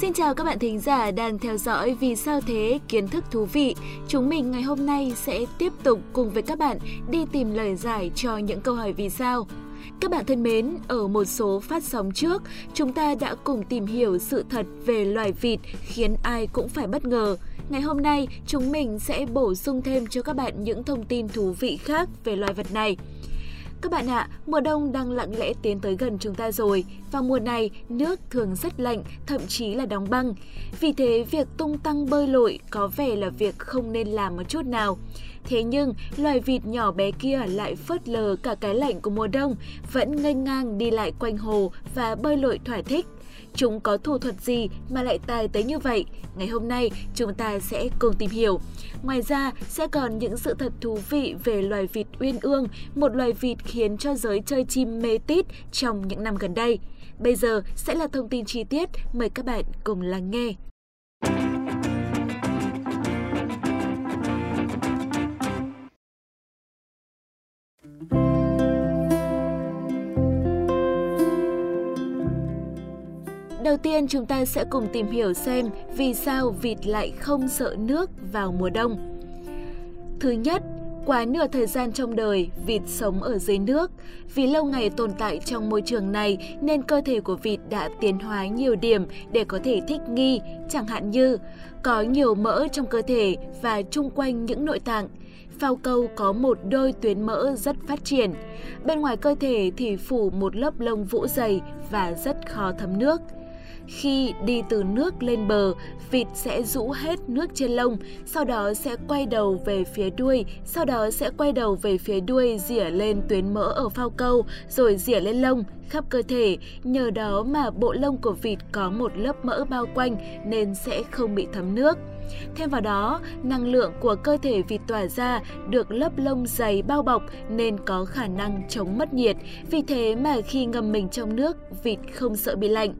Xin chào các bạn thính giả đang theo dõi Vì sao thế kiến thức thú vị. Chúng mình ngày hôm nay sẽ tiếp tục cùng với các bạn đi tìm lời giải cho những câu hỏi vì sao. Các bạn thân mến, ở một số phát sóng trước, chúng ta đã cùng tìm hiểu sự thật về loài vịt khiến ai cũng phải bất ngờ. Ngày hôm nay, chúng mình sẽ bổ sung thêm cho các bạn những thông tin thú vị khác về loài vật này. Các bạn ạ, mùa đông đang lặng lẽ tiến tới gần chúng ta rồi. Và mùa này, nước thường rất lạnh, thậm chí là đóng băng. Vì thế, việc tung tăng bơi lội có vẻ là việc không nên làm một chút nào. Thế nhưng, loài vịt nhỏ bé kia lại phớt lờ cả cái lạnh của mùa đông, vẫn ngây ngang đi lại quanh hồ và bơi lội thỏa thích. Chúng có thủ thuật gì mà lại tài tới như vậy? Ngày hôm nay chúng ta sẽ cùng tìm hiểu. Ngoài ra sẽ còn những sự thật thú vị về loài vịt uyên ương, một loài vịt khiến cho giới chơi chim mê tít trong những năm gần đây. Bây giờ sẽ là thông tin chi tiết, mời các bạn cùng lắng nghe. Đầu tiên chúng ta sẽ cùng tìm hiểu xem vì sao vịt lại không sợ nước vào mùa đông. Thứ nhất, Quá nửa thời gian trong đời, vịt sống ở dưới nước. Vì lâu ngày tồn tại trong môi trường này nên cơ thể của vịt đã tiến hóa nhiều điểm để có thể thích nghi, chẳng hạn như có nhiều mỡ trong cơ thể và chung quanh những nội tạng. Phao câu có một đôi tuyến mỡ rất phát triển. Bên ngoài cơ thể thì phủ một lớp lông vũ dày và rất khó thấm nước. Khi đi từ nước lên bờ, vịt sẽ rũ hết nước trên lông, sau đó sẽ quay đầu về phía đuôi, sau đó sẽ quay đầu về phía đuôi rỉa lên tuyến mỡ ở phao câu, rồi rỉa lên lông, khắp cơ thể. Nhờ đó mà bộ lông của vịt có một lớp mỡ bao quanh nên sẽ không bị thấm nước. Thêm vào đó, năng lượng của cơ thể vịt tỏa ra được lớp lông dày bao bọc nên có khả năng chống mất nhiệt, vì thế mà khi ngâm mình trong nước, vịt không sợ bị lạnh.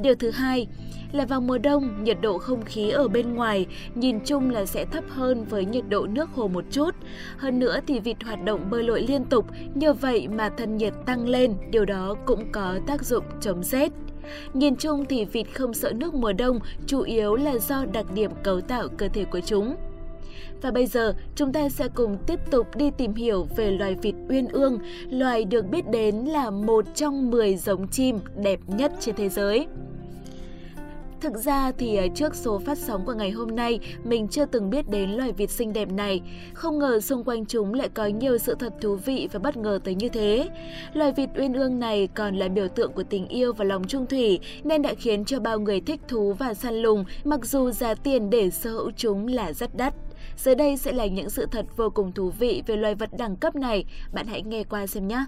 Điều thứ hai là vào mùa đông, nhiệt độ không khí ở bên ngoài nhìn chung là sẽ thấp hơn với nhiệt độ nước hồ một chút. Hơn nữa thì vịt hoạt động bơi lội liên tục, nhờ vậy mà thân nhiệt tăng lên, điều đó cũng có tác dụng chống rét. Nhìn chung thì vịt không sợ nước mùa đông, chủ yếu là do đặc điểm cấu tạo cơ thể của chúng. Và bây giờ, chúng ta sẽ cùng tiếp tục đi tìm hiểu về loài vịt uyên ương, loài được biết đến là một trong 10 giống chim đẹp nhất trên thế giới. Thực ra thì à, trước số phát sóng của ngày hôm nay, mình chưa từng biết đến loài vịt xinh đẹp này. Không ngờ xung quanh chúng lại có nhiều sự thật thú vị và bất ngờ tới như thế. Loài vịt uyên ương này còn là biểu tượng của tình yêu và lòng trung thủy, nên đã khiến cho bao người thích thú và săn lùng, mặc dù giá tiền để sở hữu chúng là rất đắt. Dưới đây sẽ là những sự thật vô cùng thú vị về loài vật đẳng cấp này. Bạn hãy nghe qua xem nhé!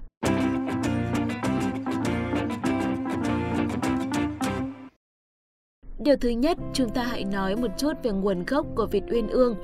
Điều thứ nhất, chúng ta hãy nói một chút về nguồn gốc của vịt uyên ương.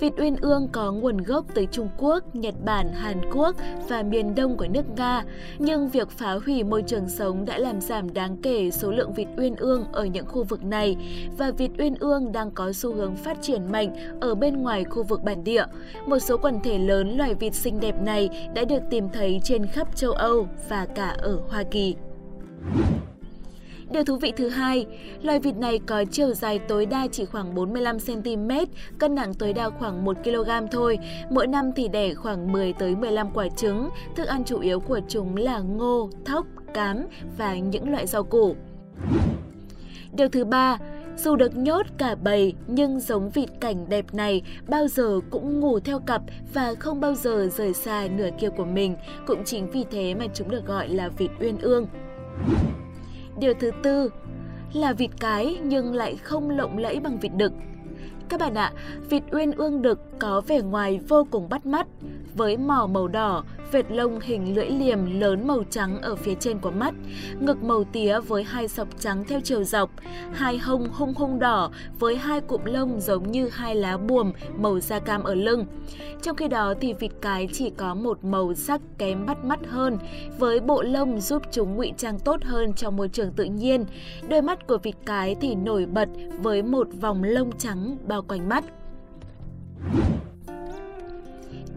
Vịt uyên ương có nguồn gốc từ Trung Quốc, Nhật Bản, Hàn Quốc và miền đông của nước Nga. Nhưng việc phá hủy môi trường sống đã làm giảm đáng kể số lượng vịt uyên ương ở những khu vực này và vịt uyên ương đang có xu hướng phát triển mạnh ở bên ngoài khu vực bản địa. Một số quần thể lớn loài vịt xinh đẹp này đã được tìm thấy trên khắp châu Âu và cả ở Hoa Kỳ. Điều thú vị thứ hai, loài vịt này có chiều dài tối đa chỉ khoảng 45cm, cân nặng tối đa khoảng 1kg thôi. Mỗi năm thì đẻ khoảng 10 tới 15 quả trứng. Thức ăn chủ yếu của chúng là ngô, thóc, cám và những loại rau củ. Điều thứ ba, dù được nhốt cả bầy nhưng giống vịt cảnh đẹp này bao giờ cũng ngủ theo cặp và không bao giờ rời xa nửa kia của mình. Cũng chính vì thế mà chúng được gọi là vịt uyên ương. Điều thứ tư là vịt cái nhưng lại không lộng lẫy bằng vịt đực. Các bạn ạ, vịt uyên ương đực có vẻ ngoài vô cùng bắt mắt, với mỏ màu đỏ, vệt lông hình lưỡi liềm lớn màu trắng ở phía trên của mắt, ngực màu tía với hai sọc trắng theo chiều dọc, hai hông hung hung đỏ với hai cụm lông giống như hai lá buồm màu da cam ở lưng. Trong khi đó thì vịt cái chỉ có một màu sắc kém bắt mắt hơn, với bộ lông giúp chúng ngụy trang tốt hơn trong môi trường tự nhiên. Đôi mắt của vịt cái thì nổi bật với một vòng lông trắng bao quanh mắt.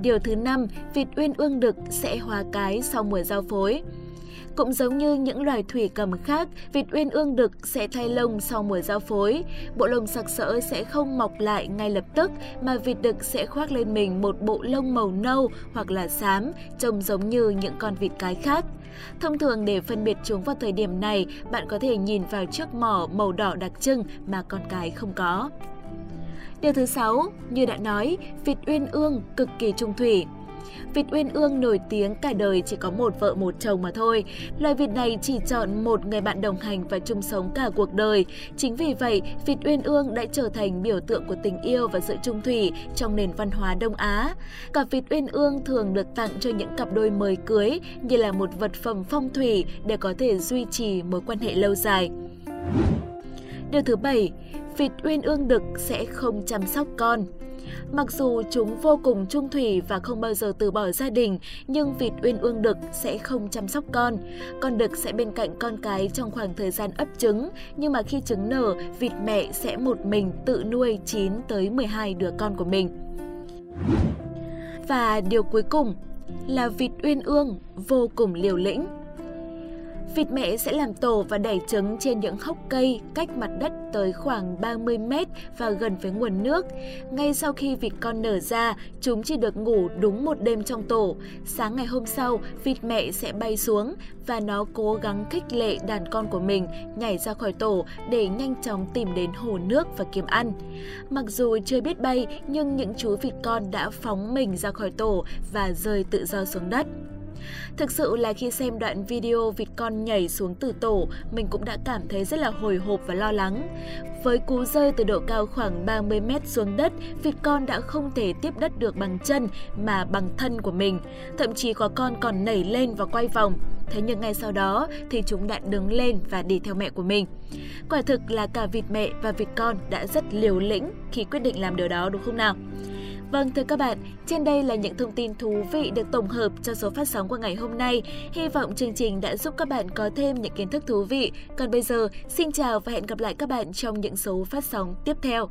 Điều thứ năm, vịt uyên ương đực sẽ hóa cái sau mùa giao phối. Cũng giống như những loài thủy cầm khác, vịt uyên ương đực sẽ thay lông sau mùa giao phối. Bộ lông sặc sỡ sẽ không mọc lại ngay lập tức mà vịt đực sẽ khoác lên mình một bộ lông màu nâu hoặc là xám, trông giống như những con vịt cái khác. Thông thường để phân biệt chúng vào thời điểm này, bạn có thể nhìn vào chiếc mỏ màu đỏ đặc trưng mà con cái không có. Điều thứ sáu, như đã nói, vịt uyên ương cực kỳ trung thủy. Vịt uyên ương nổi tiếng cả đời chỉ có một vợ một chồng mà thôi. Loài vịt này chỉ chọn một người bạn đồng hành và chung sống cả cuộc đời. Chính vì vậy, vịt uyên ương đã trở thành biểu tượng của tình yêu và sự trung thủy trong nền văn hóa Đông Á. Cả vịt uyên ương thường được tặng cho những cặp đôi mới cưới như là một vật phẩm phong thủy để có thể duy trì mối quan hệ lâu dài. Điều thứ bảy, vịt uyên ương đực sẽ không chăm sóc con. Mặc dù chúng vô cùng trung thủy và không bao giờ từ bỏ gia đình, nhưng vịt uyên ương đực sẽ không chăm sóc con. Con đực sẽ bên cạnh con cái trong khoảng thời gian ấp trứng, nhưng mà khi trứng nở, vịt mẹ sẽ một mình tự nuôi 9 tới 12 đứa con của mình. Và điều cuối cùng là vịt uyên ương vô cùng liều lĩnh. Vịt mẹ sẽ làm tổ và đẻ trứng trên những hốc cây cách mặt đất tới khoảng 30 mét và gần với nguồn nước. Ngay sau khi vịt con nở ra, chúng chỉ được ngủ đúng một đêm trong tổ. Sáng ngày hôm sau, vịt mẹ sẽ bay xuống và nó cố gắng khích lệ đàn con của mình nhảy ra khỏi tổ để nhanh chóng tìm đến hồ nước và kiếm ăn. Mặc dù chưa biết bay, nhưng những chú vịt con đã phóng mình ra khỏi tổ và rơi tự do xuống đất. Thực sự là khi xem đoạn video vịt con nhảy xuống từ tổ, mình cũng đã cảm thấy rất là hồi hộp và lo lắng. Với cú rơi từ độ cao khoảng 30 mét xuống đất, vịt con đã không thể tiếp đất được bằng chân mà bằng thân của mình. Thậm chí có con còn nảy lên và quay vòng. Thế nhưng ngay sau đó thì chúng đã đứng lên và đi theo mẹ của mình. Quả thực là cả vịt mẹ và vịt con đã rất liều lĩnh khi quyết định làm điều đó đúng không nào? Vâng thưa các bạn, trên đây là những thông tin thú vị được tổng hợp cho số phát sóng của ngày hôm nay. Hy vọng chương trình đã giúp các bạn có thêm những kiến thức thú vị. Còn bây giờ, xin chào và hẹn gặp lại các bạn trong những số phát sóng tiếp theo.